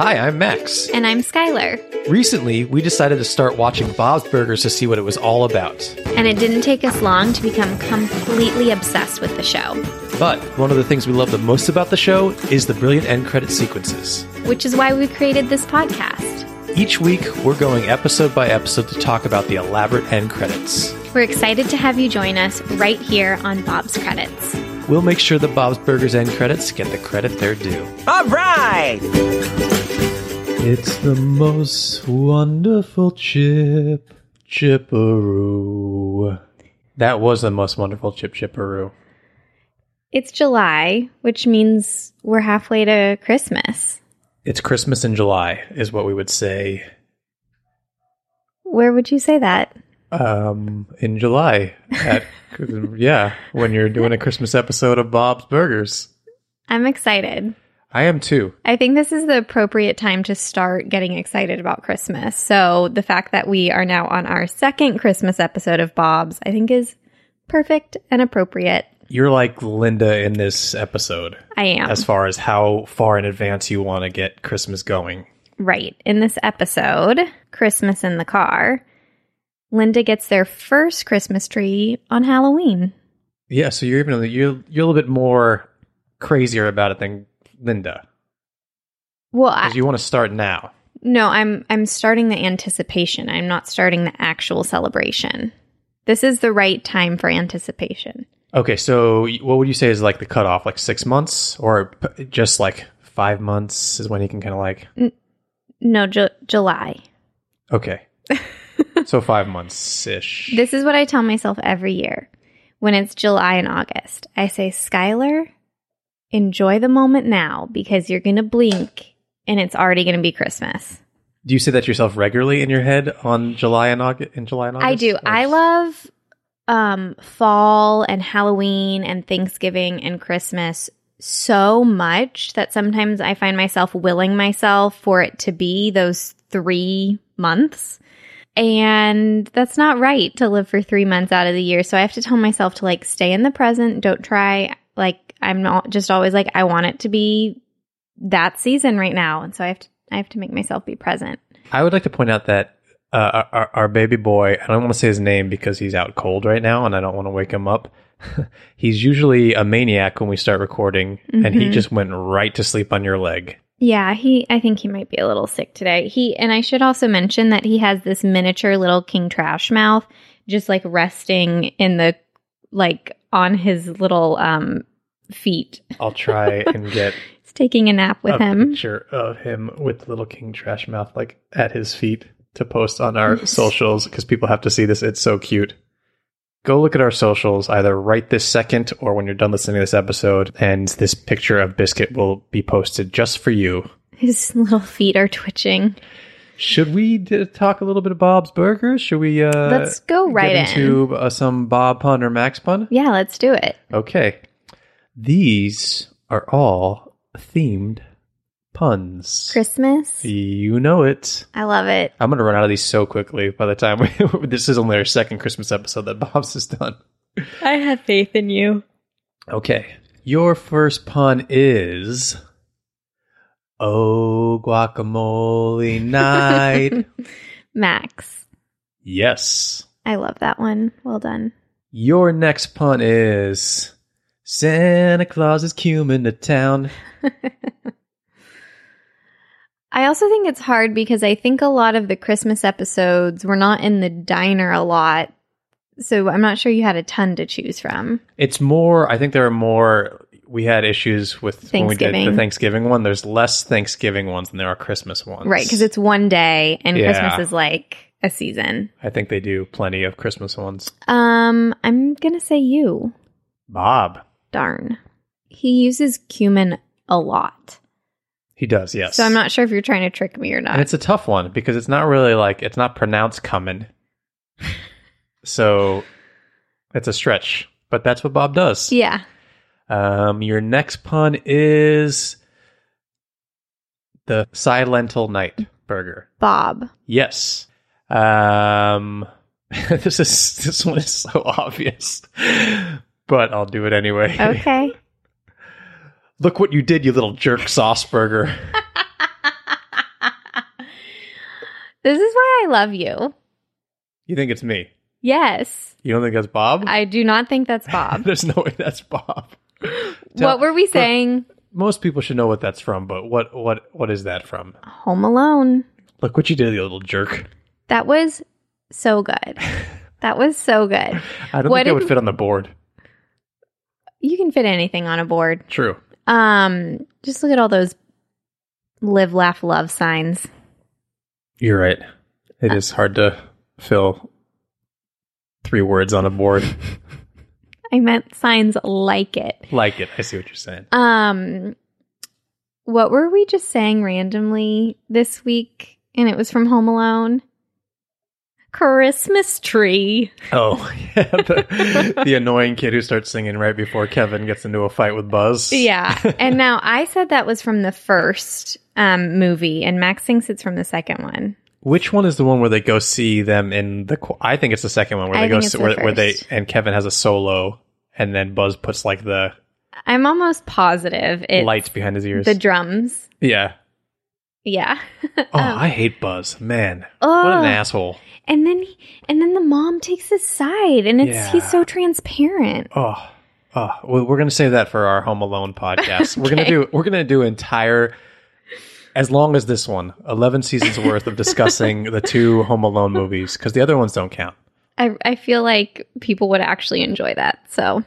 Hi, I'm Max. And I'm Skylar. Recently, we decided to start watching Bob's Burgers to see what it was all about. And it didn't take us long to become completely obsessed with the show. But one of the things we love the most about the show is the brilliant end credit sequences. Which is why we created this podcast. Each week, we're going episode by episode to talk about the elaborate end credits. We're excited to have you join us right here on Bob's Credits. We'll make sure the Bob's Burgers end credits get the credit they're due. All right! It's the most wonderful chip, chipperoo. That was the most wonderful chip, chipperoo. It's July, which means we're halfway to Christmas. It's Christmas in July, is what we would say. Where would you say that? Um, in July, at yeah, when you're doing a Christmas episode of Bob's Burgers. I'm excited. I am too. I think this is the appropriate time to start getting excited about Christmas. So the fact that we are now on our second Christmas episode of Bob's, I think is perfect and appropriate. You're like Linda in this episode. I am. As far as how far in advance you want to get Christmas going. Right. In this episode, Christmas in the Car, Linda gets their first Christmas tree on Halloween. Yeah, so you're even you're you're a little bit more crazier about it than Linda. Well, I, Because you want to start now. no, I'm I'm starting the anticipation. I'm not starting the actual celebration. This is the right time for anticipation. Okay, so what would you say is like the cutoff? Like six months, or p- just like five months is when you can kind of like. No, Ju- July. Okay, so five months ish. This is what I tell myself every year when it's July and August. I say, Skylar, enjoy the moment now because you're going to blink and it's already going to be Christmas. Do you say that to yourself regularly in your head on July and August? In July and August, I do. Or I love um, fall and Halloween and Thanksgiving and Christmas so much that sometimes I find myself willing myself for it to be those three months. And that's not right to live for three months out of the year. So I have to tell myself to like stay in the present. Don't try, like, I'm not just always like, I want it to be that season right now. And so I have to, I have to make myself be present. I would like to point out that uh, our, our baby boy, I don't want to say his name because he's out cold right now and I don't want to wake him up. he's usually a maniac when we start recording, and he Mhm. just went right to sleep on your leg. Yeah, he I think he might be a little sick today. He and I should also mention that he has this miniature little king trash mouth just like resting in the like on his little um feet. I'll try and get He's taking a nap with a him. picture of him with little King Trash Mouth like at his feet to post on our socials because people have to see this. It's so cute. Go look at our socials either right this second or when you're done listening to this episode, and this picture of Biscuit will be posted just for you. His little feet are twitching. Should we d- talk a little bit of Bob's Burgers? Should we? Uh, Let's go right get in. into uh, some Bob pun or Max pun. Yeah, let's do it. Okay, these are all themed puns. Christmas. You know it. I love it. I'm gonna run out of these so quickly. By the time we, this is only our second Christmas episode that Bob's has done. I have faith in you. Okay, your first pun is, "Oh guacamole night." Max. yes. I love that one. Well done. Your next pun is Santa Claus is coming to town. I also think it's hard because I think a lot of the Christmas episodes were not in the diner a lot. So I'm not sure you had a ton to choose from. It's more. I think there are more. We had issues with when we did the Thanksgiving. Thanksgiving one. There's less Thanksgiving ones than there are Christmas ones. Right, because it's one day and Yeah. Christmas is like a season. I think they do plenty of Christmas ones. Um, I'm gonna say you. Bob. Darn. He uses cumin a lot. He does. Yes. So I'm not sure if you're trying to trick me or not. And it's a tough one because it's not really like it's not pronounced coming. so it's a stretch, but that's what Bob does. yeah. Um, your next pun is the Silental Night burger. Bob. Yes. Um, this is this one is so obvious, but I'll do it anyway. Okay. Look what you did, you little jerk sauce burger. this is why I love you. You think it's me? Yes. You don't think that's Bob? I do not think that's Bob. There's no way that's Bob. Tell- what were we saying? Most people should know what that's from, but what what what is that from? Home Alone. Look what you did, you little jerk. That was so good. That was so good. I don't What think it would fit on the board. You can fit anything on a board. True. Um, just look at all those live, laugh, love signs. You're right. It is hard to fill three words on a board. I meant signs like it. like it. I see what you're saying. Um, what were we just saying randomly this week? And it was from Home Alone. Christmas tree. Oh, yeah. The, the annoying kid who starts singing right before Kevin gets into a fight with Buzz. Yeah. and now I said that was from the first um, movie, and Max thinks it's from the second one. Which one is the one where they go see them in the? I think it's the second one where I they go see, the where, where they and Kevin has a solo, and then Buzz puts like the I'm almost positive it's lights behind his ears. the drums. yeah. Yeah. Oh, um, I hate Buzz. Man, what Oh. an asshole. and then and then the mom takes his side, and it's Yeah. he's so transparent. Oh, oh. We're gonna save that for our Home Alone podcast. We're gonna do. We're gonna do entire. As long as this one, eleven seasons worth of discussing the two Home Alone movies, because the other ones don't count. I I feel like people would actually enjoy that. So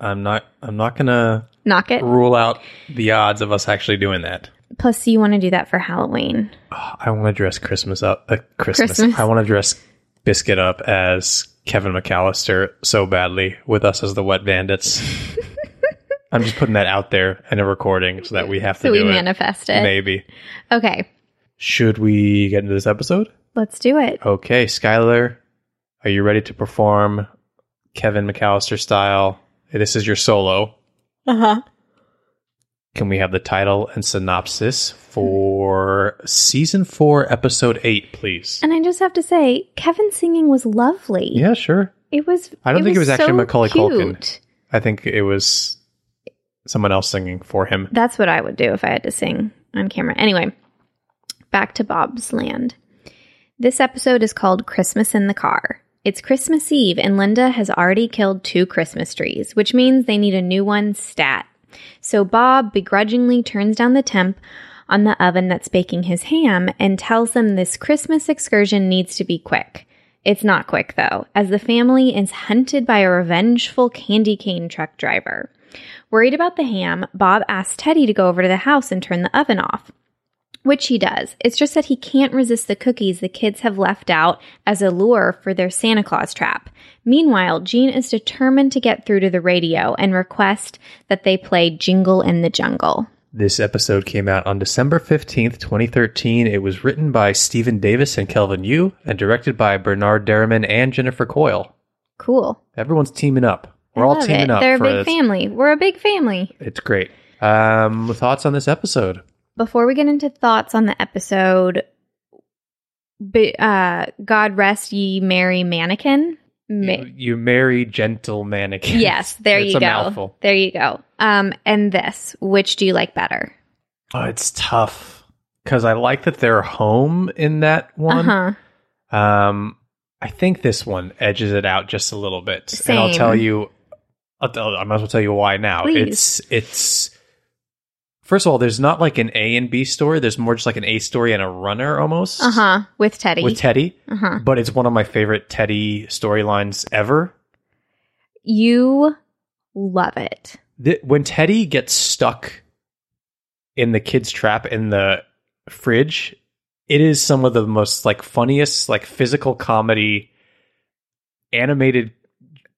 I'm not. I'm not gonna knock it. rule out the odds of us actually doing that. Plus, you want to do that for Halloween. I want to dress Christmas up. Uh, Christmas. Christmas. I want to dress Biscuit up as Kevin McAllister so badly with us as the Wet Bandits. I'm just putting that out there in a recording so that we have to So we do it. manifest it. Maybe. Okay, Should we get into this episode? let's do it. Okay, Skylar, are you ready to perform Kevin McAllister style? This is your solo. Uh huh. Can we have the title and synopsis for season four, episode eight, please? And I just have to say, Kevin's singing was lovely. Yeah, sure. It was. I don't think it was actually so Macaulay Culkin. I think it was someone else singing for him. That's what I would do if I had to sing on camera. Anyway, back to Bob's Land. This episode is called Christmas in the Car. It's Christmas Eve, and Linda has already killed two Christmas trees, which means they need a new one stat. So Bob begrudgingly turns down the temp on the oven that's baking his ham and tells them this Christmas excursion needs to be quick. It's not quick, though, as the family is hunted by a revengeful candy cane truck driver. Worried about the ham, Bob asks Teddy to go over to the house and turn the oven off. Which he does. It's just that he can't resist the cookies the kids have left out as a lure for their Santa Claus trap. Meanwhile, Gene is determined to get through to the radio and request that they play Jingle in the Jungle. This episode came out on December 15th, 2013. It was written by Steven Davis and Kelvin Yu and directed by Bernard Derriman and Jennifer Coyle. Cool. Everyone's teaming up. We're all teaming it. up. They're a big this. family. We're a big family. It's great. Um, thoughts on this episode? Before we get into thoughts on the episode, be, uh, God rest ye merry mannequin. Ma- You, you marry gentle mannequin. yes, there it's you a go. Mouthful. There you go. Um, and this, which do you like better? Oh, it's tough because I like that they're home in that one. huh. Um, I think this one edges it out just a little bit, and I'll tell you I'll, I'll- I might as well tell you why now. Please. It's it's first of all, there's not like an A and B story. There's more just like an A story and a runner almost. Uh huh. With Teddy. With Teddy, uh huh. but it's one of my favorite Teddy storylines ever. You love it. Th- when Teddy gets stuck in the kid's trap in the fridge, it is some of the most like funniest like physical comedy, animated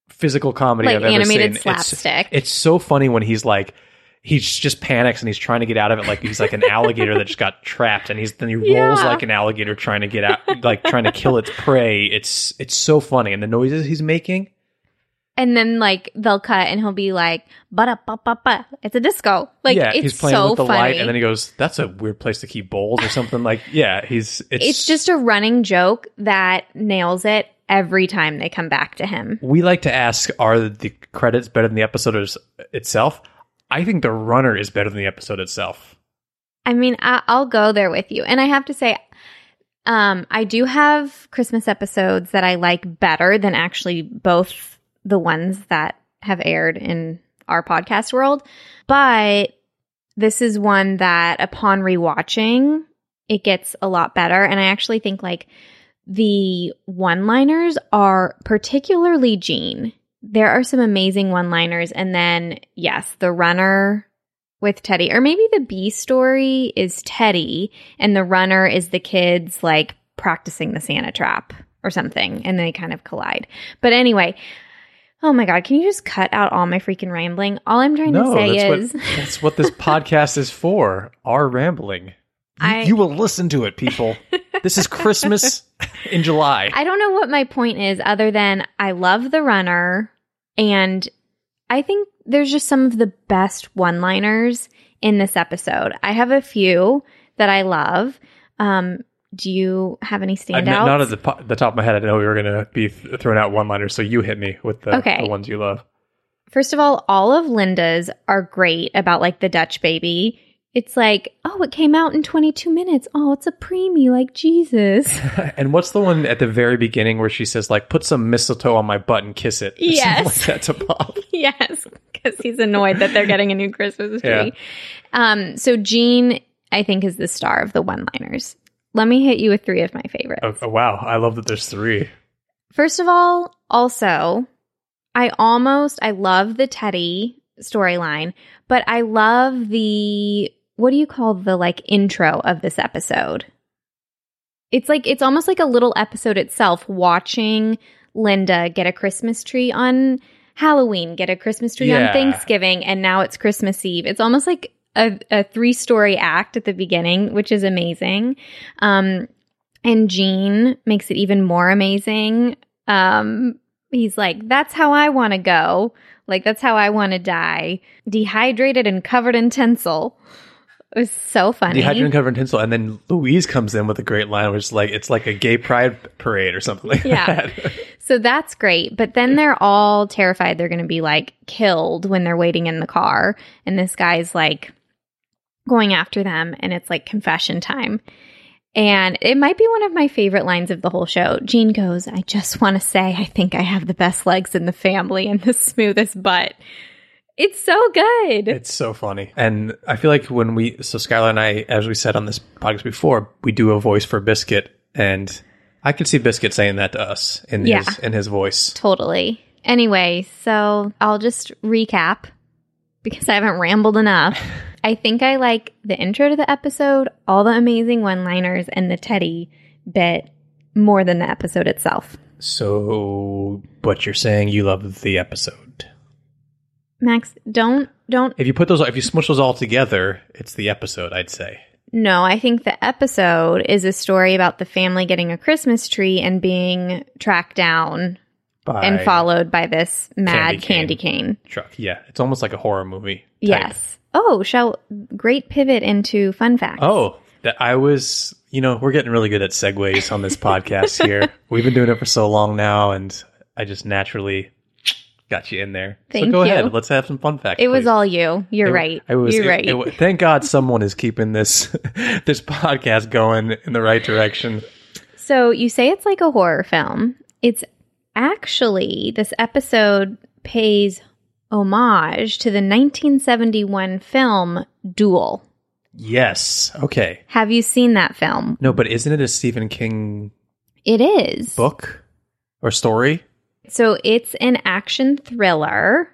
physical comedy Like I've ever animated seen. slapstick. It's, it's so funny when he's like. He just panics and he's trying to get out of it like he's like an alligator that just got trapped and he's then he rolls Yeah. like an alligator trying to get out like trying to kill its prey. It's it's so funny and the noises he's making. And then like they'll cut and he'll be like, ba ba ba ba. It's a disco. Like yeah, it's he's playing so with the funny. light, and then he goes, "That's a weird place to keep bowls or something." Like, yeah, he's it's, it's just a running joke that nails it every time they come back to him. we like to ask, are the credits better than the episode itself? I think the runner is better than the episode itself. I mean, I, I'll go there with you. And I have to say, um, I do have Christmas episodes that I like better than actually both the ones that have aired in our podcast world. But this is one that upon rewatching, it gets a lot better. And I actually think like the one liners are particularly Gene. There are some amazing one liners. And then, yes, the runner with Teddy, or maybe the B story is Teddy and the runner is the kids like practicing the Santa trap or something. And they kind of collide. But anyway, oh my God, can you just cut out all my freaking rambling? All I'm trying to say that's is. what that's what this podcast is for. Our rambling. You, I- you will listen to it, people. this is Christmas in July. I don't know what my point is other than I love the runner and I think there's just some of the best one-liners in this episode. I have a few that I love. Um, do you have any I, standouts? not at the, po- the top of my head. I didn't know we were going to be th- throwing out one-liners, so you hit me with the, Okay. the ones you love. First of all, all of Linda's are great about like the Dutch baby. It's like, oh, it came out in 22 minutes. Oh, it's a preemie, like Jesus. And what's the one at the very beginning where she says, like, put some mistletoe on my butt and kiss it? Yes. like that to Bob. yes, because he's annoyed that they're getting a new Christmas tree. Yeah. Um, so Gene, I think, is the star of the one-liners. Let me hit you with three of my favorites. Oh, oh, wow. I love that there's three. First of all, also, I almost I love the Teddy storyline, but I love the what do you call the like intro of this episode? It's like it's almost like a little episode itself watching Linda get a Christmas tree on Halloween, get a Christmas tree Yeah. on Thanksgiving, and now it's Christmas Eve. It's almost like a, a three story act at the beginning, which is amazing. Um, and Gene makes it even more amazing. Um, he's like, that's how I want to go. Like, that's how I want to die. Dehydrated and covered in tinsel. It was so funny. Dehydrated and covered in tinsel. And then Louise comes in with a great line, which is like, it's like a gay pride parade or something like Yeah. that. So that's great. But then they're all terrified they're going to be like killed when they're waiting in the car. And this guy's like going after them. And it's like confession time. And it might be one of my favorite lines of the whole show. Gene goes, I just want to say, I think I have the best legs in the family and the smoothest butt. It's so good. It's so funny. And I feel like when we, so Skylar and I, as we said on this podcast before, we do a voice for Biscuit. And I could see Biscuit saying that to us in Yeah. his in his voice. Totally. Anyway, so I'll just recap because I haven't rambled enough. I think I like the intro to the episode, all the amazing one liners, and the Teddy bit more than the episode itself. So, but you're saying you love the episode. Max, don't, don't, If you put those, if you smush those all together, it's the episode, I'd say. no, I think the episode is a story about the family getting a Christmas tree and being tracked down By and followed by this mad Candy cane. candy cane. Truck. Yeah. It's almost like a horror movie. type. Yes. Oh, shall great pivot into fun facts. Oh, that I was, you know, we're getting really good at segues on this podcast here. We've been doing it for so long now, and I just naturally got you in there. so Thank go you. ahead. Let's have some fun facts. It was please. all you. You're It- right. it was- You're it- right. it thank God someone is keeping this this podcast going in the right direction. so you say it's like a horror film. It's actually this episode pays homage to the 1971 film Duel. Yes. Okay. Have you seen that film? No, but isn't it a Stephen King It is. book or story? So it's an action thriller,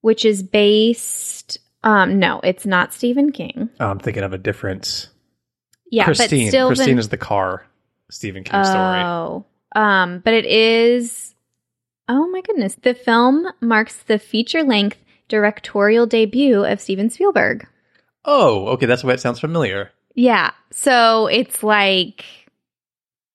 which is based. Um, no, it's not Stephen King. Oh, I'm thinking of a different. Yeah, Christine. but Christine Vin- is the car Stephen King story. Oh, um, but it is. Oh my goodness! The film marks the feature-length directorial debut of Steven Spielberg. Oh, okay. That's why it sounds familiar. Yeah, so it's like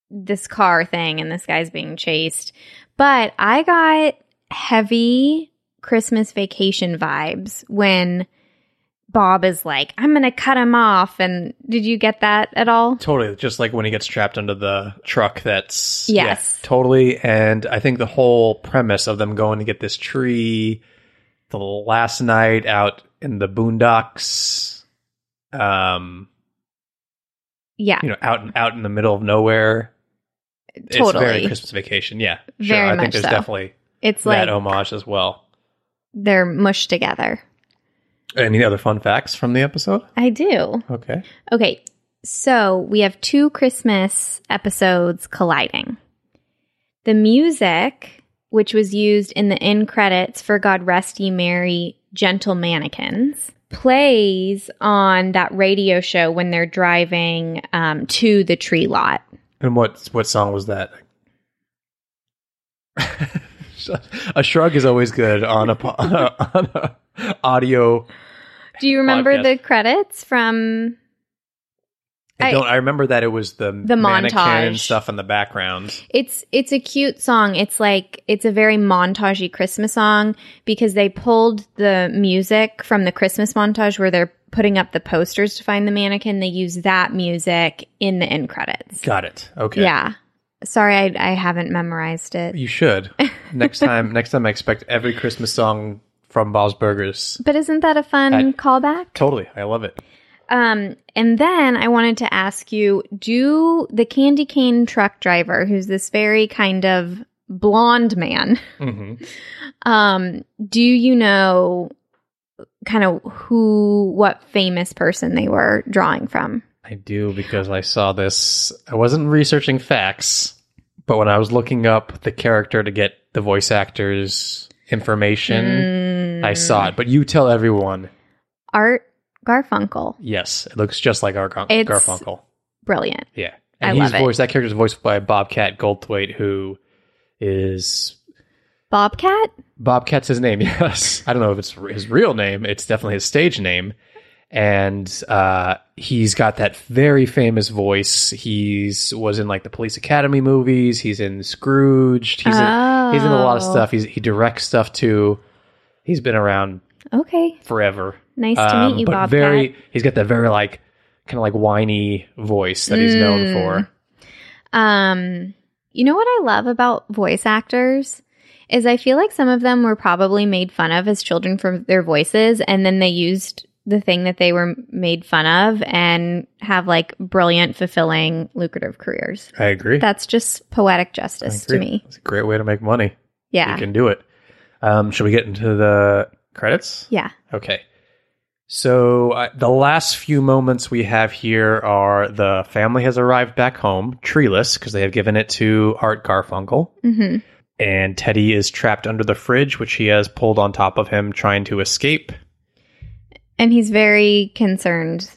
this car thing, and this guy's being chased. But I got heavy Christmas vacation vibes when Bob is like, "I'm going to cut him off." And did you get that at all? Totally. Just like when he gets trapped under the truck. That's Yes. yeah, totally. And I think the whole premise of them going to get this tree the last night out in the boondocks, um, Yeah, you know, out in, out in the middle of nowhere. It's totally. very Christmas vacation. Yeah, sure. Very I much think there's so. definitely it's that like homage as well. they're mushed together. Any other fun facts from the episode? I do. Okay. Okay, so we have two Christmas episodes colliding. The music, which was used in the end credits for God Rest Ye Merry Gentle Mannequins, plays on that radio show when they're driving um, to the tree lot. And what what song was that? a shrug is always good on a on a, on a audio. Do you remember Podcast. the credits from? I I- don't. I remember that it was the The mannequin montage. stuff in the background. It's it's a cute song. It's like it's a very montagey Christmas song because they pulled the music from the Christmas montage where they're putting up the posters to find the mannequin. They use that music in the end credits. Got it. Okay. Yeah. Sorry, I, I haven't memorized it. You should next time. next time, I expect every Christmas song from Bob's Burgers. But isn't that a fun I- callback? Totally, I love it. Um, and then I wanted to ask you, do the candy cane truck driver, who's this very kind of blonde man, hmm um, do you know kind of who, what famous person they were drawing from? I do because I saw this. I wasn't researching facts, but when I was looking up the character to get the voice actors information, I mm. saw it. But you tell everyone. Art Garfunkel. Yes, it looks just like Art Gar- Garfunkel. Brilliant. Yeah, I and he's love it. voiced. That character's voiced by Bobcat Goldthwait, who is Bobcat? Bobcat's his name. Yes, I don't know if it's his real name. It's definitely his stage name, and uh, he's got that very famous voice. He's was in like the Police Academy movies. He's in Scrooged. He's in, he's in a lot of Oh. stuff. He's, he directs stuff too. He's been around Okay. forever. Nice to Um, meet you, but Bobcat. very he's got that very like kind of like whiny voice that he's known Mm. for. Um, you know what I love about voice actors is I feel like some of them were probably made fun of as children for their voices, and then they used the thing that they were made fun of and have like brilliant, fulfilling, lucrative careers. I agree. That's just poetic justice to me. It's a great way to make money. Yeah. You can do it. Um, should we get into the credits? Yeah. Okay. So uh, the last few moments we have here are the family has arrived back home, treeless, because they have given it to Art Garfunkel. hmm And Teddy is trapped under the fridge, which he has pulled on top of him, trying to escape. And he's very concerned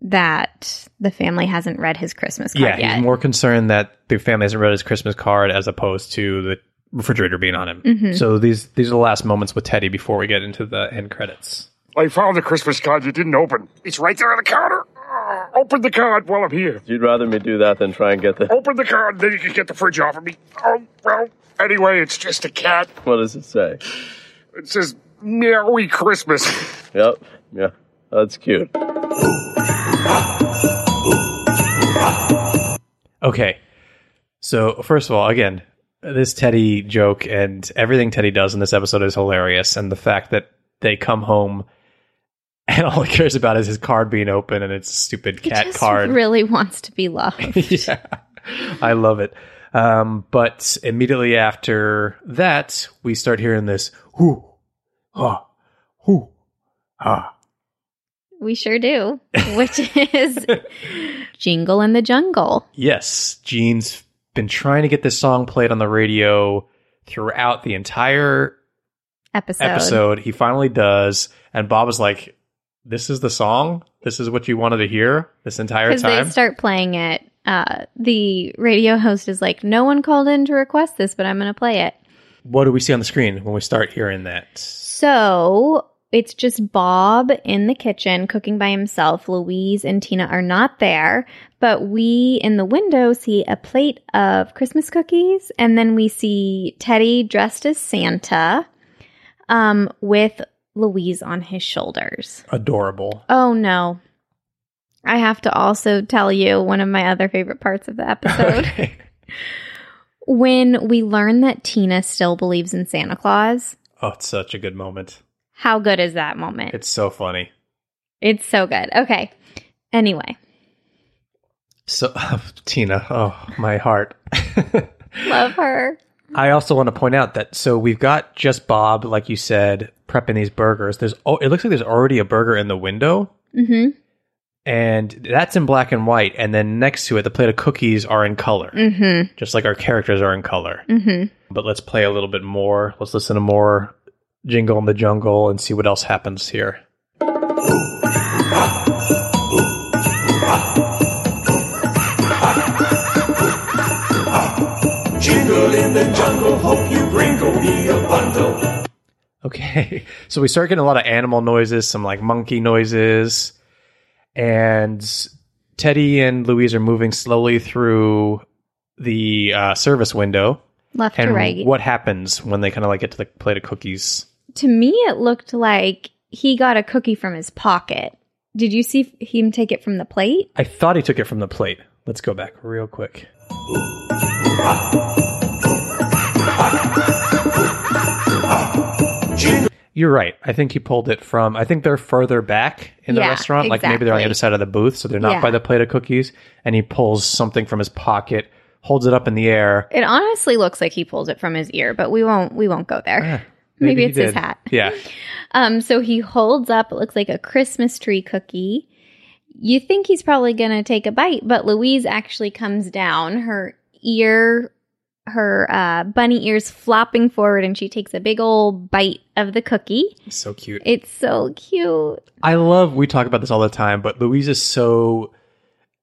that the family hasn't read his Christmas card yeah, yet. he's more concerned that the family hasn't read his Christmas card as opposed to the refrigerator being on him. Mhm. So these these are the last moments with Teddy before we get into the end credits. I found the Christmas card you didn't open. It's right there on the counter. Open the card while I'm here. You'd rather me do that than try and get the. Open the card, then you can get the fridge off of me. Oh, well, anyway, it's just a cat. What does it say? It says, Merry Christmas. Yep. Yeah. That's cute. Okay. So, first of all, again, this Teddy joke and everything Teddy does in this episode is hilarious. And the fact that they come home and all he cares about is his card being open and it's a stupid He cat just card. really wants to be loved. yeah. I love it. Um, but immediately after that, we start hearing this whoo, ha, hoo, ha. We sure do, which is Jingle in the Jungle. Yes, Gene's been trying to get this song played on the radio throughout the entire Episode. episode. He finally does, and Bob is like, "This is the song. This is what you wanted to hear this entire time. They start playing it. Uh, the radio host is like, no one called in to request this, but I'm going to play it. what do we see on the screen when we start hearing that? So it's just Bob in the kitchen cooking by himself. Louise and Tina are not there, but we in the window see a plate of Christmas cookies, and then we see Teddy dressed as Santa um, with Louise on his shoulders. Adorable. Oh no. I have to also tell you one of my other favorite parts of the episode. Okay. when we learn that Tina still believes in Santa Claus. Oh, it's such a good moment. How good is that moment? It's so funny. It's so good. Okay. Anyway, So, Tina, oh, my heart. love her. I also want to point out that so we've got just Bob, like you said, prepping these burgers. There's oh, it looks like there's already a burger in the window, hmm and that's in black and white. And then next to it, the plate of cookies are in color, hmm just like our characters are in color. hmm But let's play a little bit more. Let's listen to more Jingle in the Jungle and see what else happens here. Jingle in the jungle, hope you bring me a bundle. Okay, so we start getting a lot of animal noises, some like monkey noises, and Teddy and Louise are moving slowly through the uh, service window. Left And to right. what happens when they kind of like get to the plate of cookies? To me, it looked like he got a cookie from his pocket. Did you see him take it from the plate? I thought he took it from the plate. Let's go back real quick. You're right. I think he pulled it from. I think they're further back in the Yeah, restaurant. Like maybe they're on the exactly. other side of the booth, so they're not Yeah. by the plate of cookies. And he pulls something from his pocket, holds it up in the air. It honestly looks like he pulled it from his ear, but we won't we won't go there. Maybe, he it's his did. hat. Yeah. Um, so he holds up, it looks like a Christmas tree cookie. You think he's probably going to take a bite, but Louise actually comes down, her ear, her uh, bunny ears flopping forward, and she takes a big old bite of the cookie. So cute. It's so cute. I love. We talk about this all the time, but Louise is so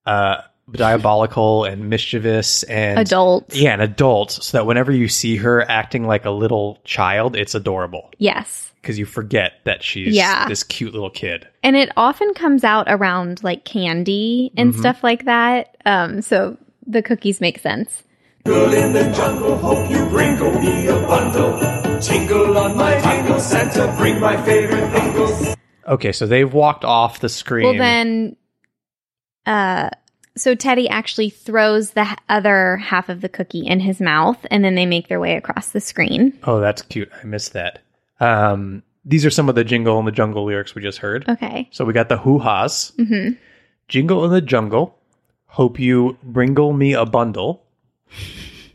uh, diabolical and mischievous and Adult. Yeah, an adult. So that whenever you see her acting like a little child, it's adorable Yes. because you forget that she's Yeah. this cute little kid. And it often comes out around like candy and stuff like that. Um, so the cookies make sense. Jingle in the jungle, hope you bringle me a bundle. Tingle on my tingle, Santa, bring my favorite thingles. Okay, so they've walked off the screen. Well, then, uh, so Teddy actually throws the other half of the cookie in his mouth, and then they make their way across the screen. oh, that's cute. I missed that. Um, these are some of the Jingle in the Jungle lyrics we just heard. Okay. So we got the hoo ha's. hmm Jingle in the jungle. Hope you bringle me a bundle.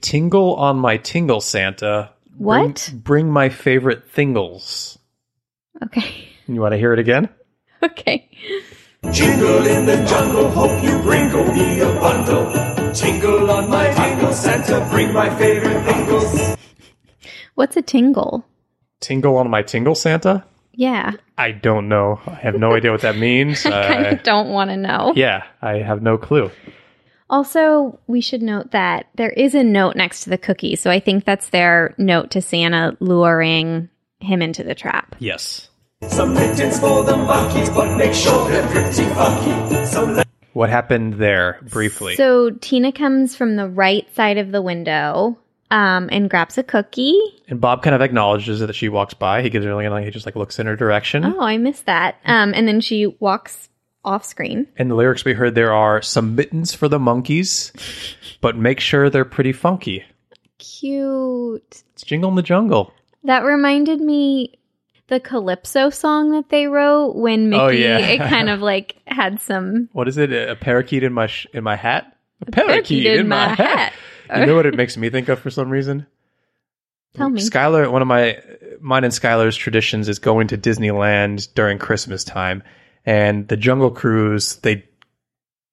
Tingle on my tingle, Santa. What? Bring, my favorite thingles. Okay. You want to hear it again? Okay. Jingle in the jungle, hope you bringle me a bundle. Tingle on my tingle, Santa, bring my favorite thingles. What's a tingle? Tingle on my tingle, Santa? Yeah. I don't know. I have no idea what that means. I kind Uh, of don't want to know. yeah, I have no clue. Also, we should note that there is a note next to the cookie. So I think that's their note to Santa luring him into the trap. Yes. Some mittens for the monkeys, but make sure they're pretty funky. Some What happened there, briefly? So Tina comes from the right side of the window um, and grabs a cookie. and Bob kind of acknowledges that she walks by. He gives her a little like, he just like looks in her direction. Oh, I missed that. Um, and then she walks off screen. And the lyrics we heard there are some mittens for the monkeys, but make sure they're pretty funky. Cute. It's Jingle in the Jungle. That reminded me the Calypso song that they wrote when oh, Mickey. Oh, yeah. it kind of like had some. What is it? A parakeet in my sh- in my hat? A parakeet in my hat. you know what it makes me think of for some reason? Tell me. Skylar, one of my mine and Skylar's traditions is going to Disneyland during Christmas time, and the Jungle Cruise they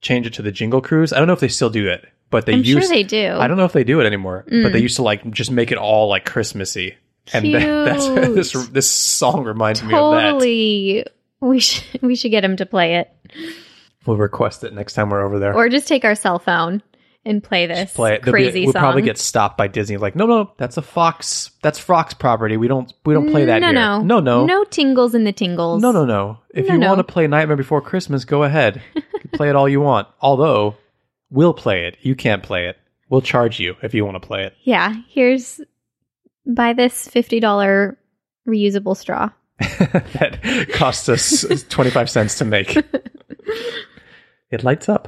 change it to the Jingle Cruise. I don't know if they still do it, but they I'm sure used they do. I don't know if they do it anymore, but Mm. they used to like just make it all like Christmassy. And that, that's this this song reminds me of that. Totally. We should we should get him to play it, We'll request it next time we're over there. or just take our cell phone and play this play it. There'll be- crazy we'll song. probably get stopped by Disney. Like, no, no, that's a Fox. That's Fox property. We don't. We don't play that no, here. no, no, no, no tingles in the tingles. no, no, no. If No, you no. want to play Nightmare Before Christmas, go ahead. You play it all you want. Although, we'll play it. You can't play it. We'll charge you if you want to play it. Yeah, here's buy this fifty dollar reusable straw. that costs us twenty five cents to make. it lights up.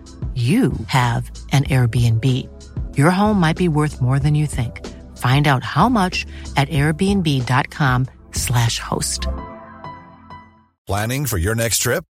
you have an Airbnb. Your home might be worth more than you think. Find out how much at airbnb.com/slash host. Planning for your next trip?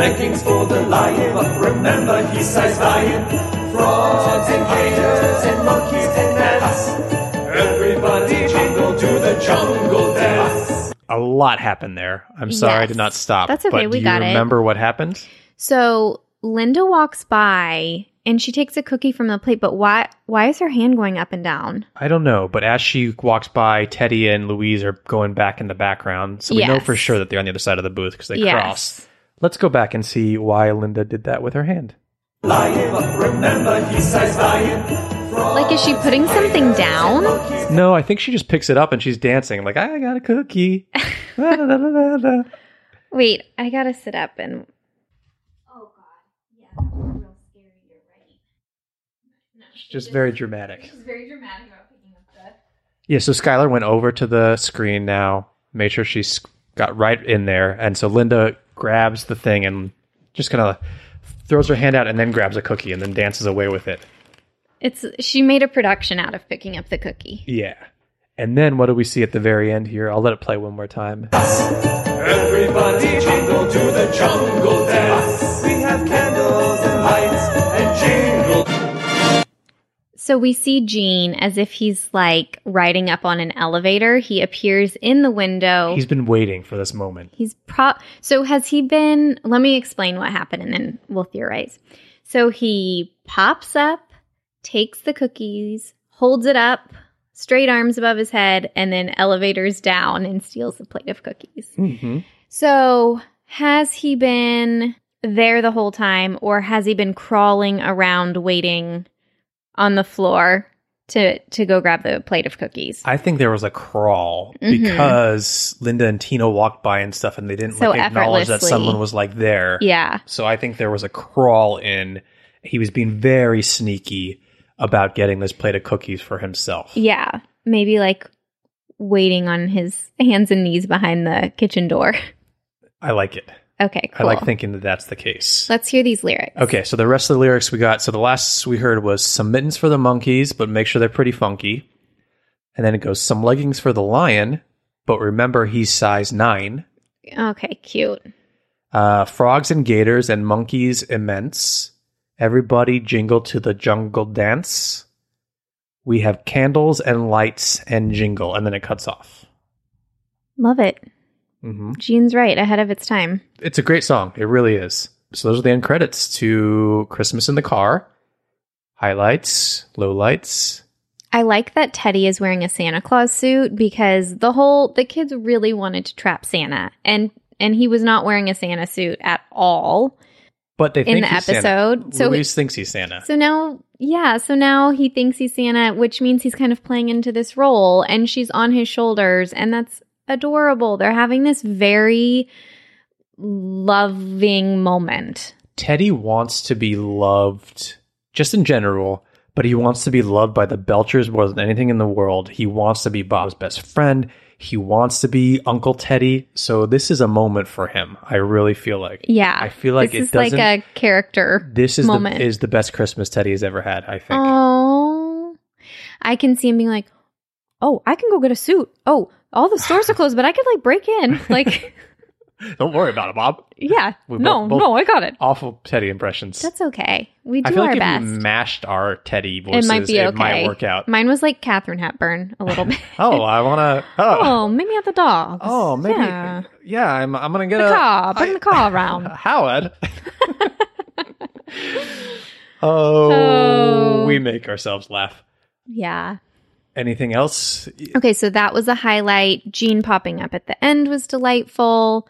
Thankings for the lion, but remember he sighs lion. Frogs and gators and monkeys and gnats. Everybody jingle to the jungle dance. A lot happened there. I'm sorry I did not stop. That's okay, But we do got you it. remember what happened? So Linda walks by and she takes a cookie from the plate, but why why is her hand going up and down? I don't know, but as she walks by, Teddy and Louise are going back in the background, so we know for sure that they're on the other side of the booth because they Yes. cross. Let's go back and see why Linda did that with her hand. Lion, remember he sighs lion. Like is she putting something down? No, I think she just picks it up and she's dancing like I got a cookie. La, la, la, la, la. Wait, I gotta sit up and Oh God, yeah, that's real scary. You're right. No, She's just very dramatic. She's very dramatic about picking up the Yeah, so Skylar went over to the screen now, made sure she's got right in there, and so Linda grabs the thing and just kind of throws her hand out and then grabs a cookie and then dances away with it. It's she made a production out of picking up the cookie. Yeah. And then what do we see at the very end here? I'll let it play one more time. Everybody jingle to the jungle dance. We have candles and lights and jingle. So we see Gene as if he's like riding up on an elevator. He appears in the window. He's been waiting for this moment. He's pro. So has he been? Let me explain what happened, and then we'll theorize. So he pops up, takes the cookies, holds it up, straight arms above his head, and then elevators down and steals the plate of cookies. Mm-hmm. So has he been there the whole time, or has he been crawling around waiting on the floor to to go grab the plate of cookies? I think there was a crawl Mhm. because Linda and Tina walked by and stuff, and they didn't So like acknowledge that someone was like there. Yeah. So I think there was a crawl in. He was being very sneaky about getting this plate of cookies for himself. Yeah. Maybe like waiting on his hands and knees behind the kitchen door. I like it. Okay, cool. I like thinking that that's the case. Let's hear these lyrics. Okay, so the rest of the lyrics we got. So the last we heard was some mittens for the monkeys, but make sure they're pretty funky. And then it goes some leggings for the lion, but remember he's size nine. Okay, cute. Uh, frogs and gators and monkeys immense. Everybody jingle to the jungle dance. We have candles and lights and jingle, and then it cuts off. Love it. Hmm Gene's right, ahead of its time. It's a great song. It really is. So those are the end credits to Christmas in the Car. Highlights, lowlights. I like that Teddy is wearing a Santa Claus suit because the whole the kids really wanted to trap Santa and and he was not wearing a Santa suit at all. But they In the he's Santa. episode, so- Louise thinks he's Santa. So now, yeah, so now he thinks he's Santa, which means he's kind of playing into this role and she's on his shoulders and that's adorable. They're having this very loving moment. Teddy wants to be loved just in general, but he wants to be loved by the Belchers more than anything in the world. He wants to be Bob's best friend. He wants to be Uncle Teddy. So this is a moment for him. I really feel like. Yeah. I feel like this it is like a character this is moment. the is the best Christmas Teddy has ever had. I think. Oh, I can see him being like, "Oh, I can go get a suit. Oh, all the stores are closed, but I could like break in. Like, Don't worry about it, Bob. yeah, We no, both- both- no, I got it. Awful Teddy impressions. That's okay. We I do feel our like if best. you mashed our Teddy voices, it might be okay. work out. Mine was like Katharine Hepburn a little bit. Oh, I want to. Oh, oh, maybe at the dogs. oh, maybe. Yeah. Yeah, I'm. I'm gonna get The a car. Bring the car around. Howard. oh, Oh. we make ourselves laugh. Yeah. Anything else? Okay, so that was a highlight. Gene popping up at the end was delightful.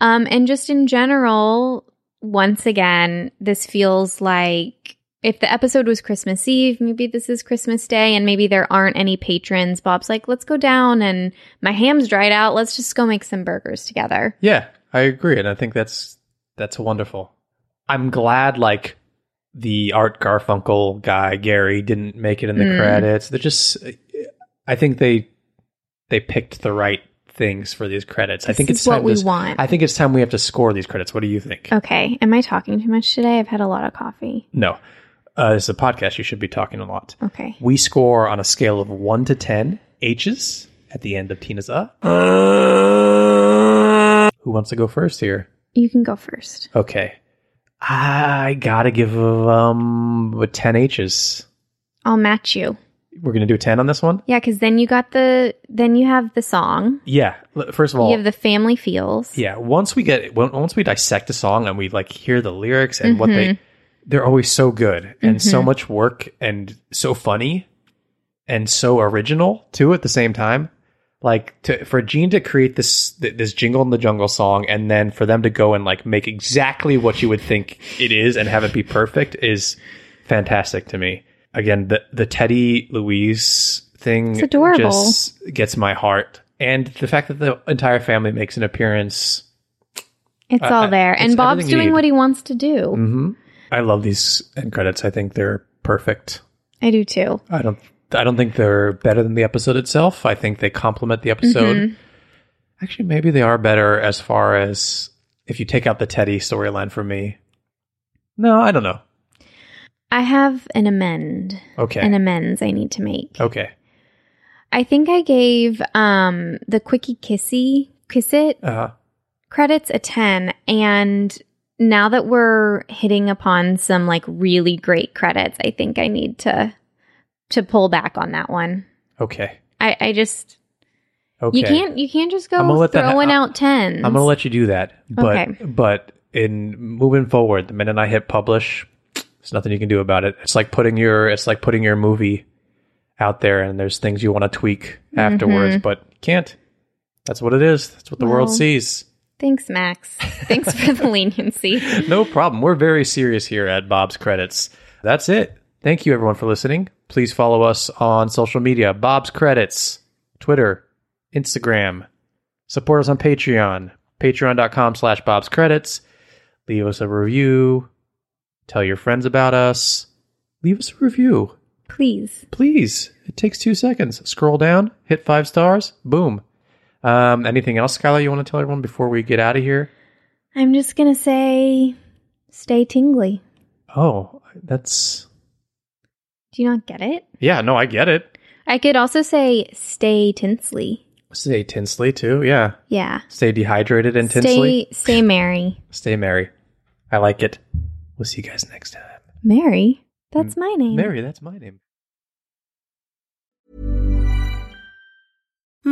Um, and just in general, once again, this feels like if the episode was Christmas Eve, maybe this is Christmas Day, and maybe there aren't any patrons. Bob's like, let's go down, and my ham's dried out. Let's just go make some burgers together. Yeah, I agree, and I think that's that's wonderful. I'm glad like the Art Garfunkel guy Gary didn't make it in the Mm. credits. They're just, I think they they picked the right things for these credits. I This think is it's what we to, want. I think it's time we have to score these credits. What do you think? Okay, am I talking too much today? I've had a lot of coffee. No, uh, this is a podcast. You should be talking a lot. Okay. We score on a scale of one to ten H's at the end of Tina's uh. Who wants to go first here? You can go first. Okay. I gotta give um a ten H's. I'll match you. We're gonna do a ten on this one. Yeah, because then you got the then you have the song. Yeah. First of all, you have the family feels. yeah. Once we get once we dissect a song and we like hear the lyrics and what they Mhm. they're always so good and so Mhm. much work and so funny and so original too at the same time. Like to, for Gene to create this this jingle in the jungle song and then for them to go and like make exactly what you would think it is and have it be perfect is fantastic to me. Again, the the Teddy Louise thing It's adorable. just gets my heart. And the fact that the entire family makes an appearance. It's I- all there. And Bob's doing what he wants to do. hmm I love these end credits. I think they're perfect. I do too. I don't I don't think they're better than the episode itself. I think they complement the episode. Mhm. Actually, maybe they are better as far as if you take out the Teddy storyline for me. No, I don't know. I have an amend. Okay. An amends I need to make. Okay. I think I gave um the quickie kissy kiss it Uh, credits a 10 and now that we're hitting upon some like really great credits, I think I need to to pull back on that one. okay. I I just Okay. you can't you can't just go I'm gonna let that throwing I'm- out 10s. I'm gonna let you do that. But Okay. but in moving forward, the minute I hit publish, there's nothing you can do about it. It's like putting your it's like putting your movie out there and there's things you want to tweak afterwards, Mhm. but can't. That's what it is. That's what the world sees. Thanks, Max. Thanks for the leniency. no problem. We're very serious here at Bob's Credits. That's it. Thank you, everyone, for listening. Please follow us on social media Bob's Credits, Twitter, Instagram. Support us on Patreon, patreon.com slash Bob's Credits. Leave us a review. Tell your friends about us. Leave us a review. Please. Please. It takes two seconds. Scroll down, hit five stars, boom. Um, anything else, Skylar, you want to tell everyone before we get out of here? I'm just going to say stay tingly. Oh, that's. Do you not get it? Yeah, no, I get it. I could also say stay tinsely. Stay tinsely, too. Yeah. Yeah. Stay dehydrated and tinsely. Stay, stay merry. Stay merry. I like it. We'll see you guys next time. Mary? That's my name. Mary, that's my name.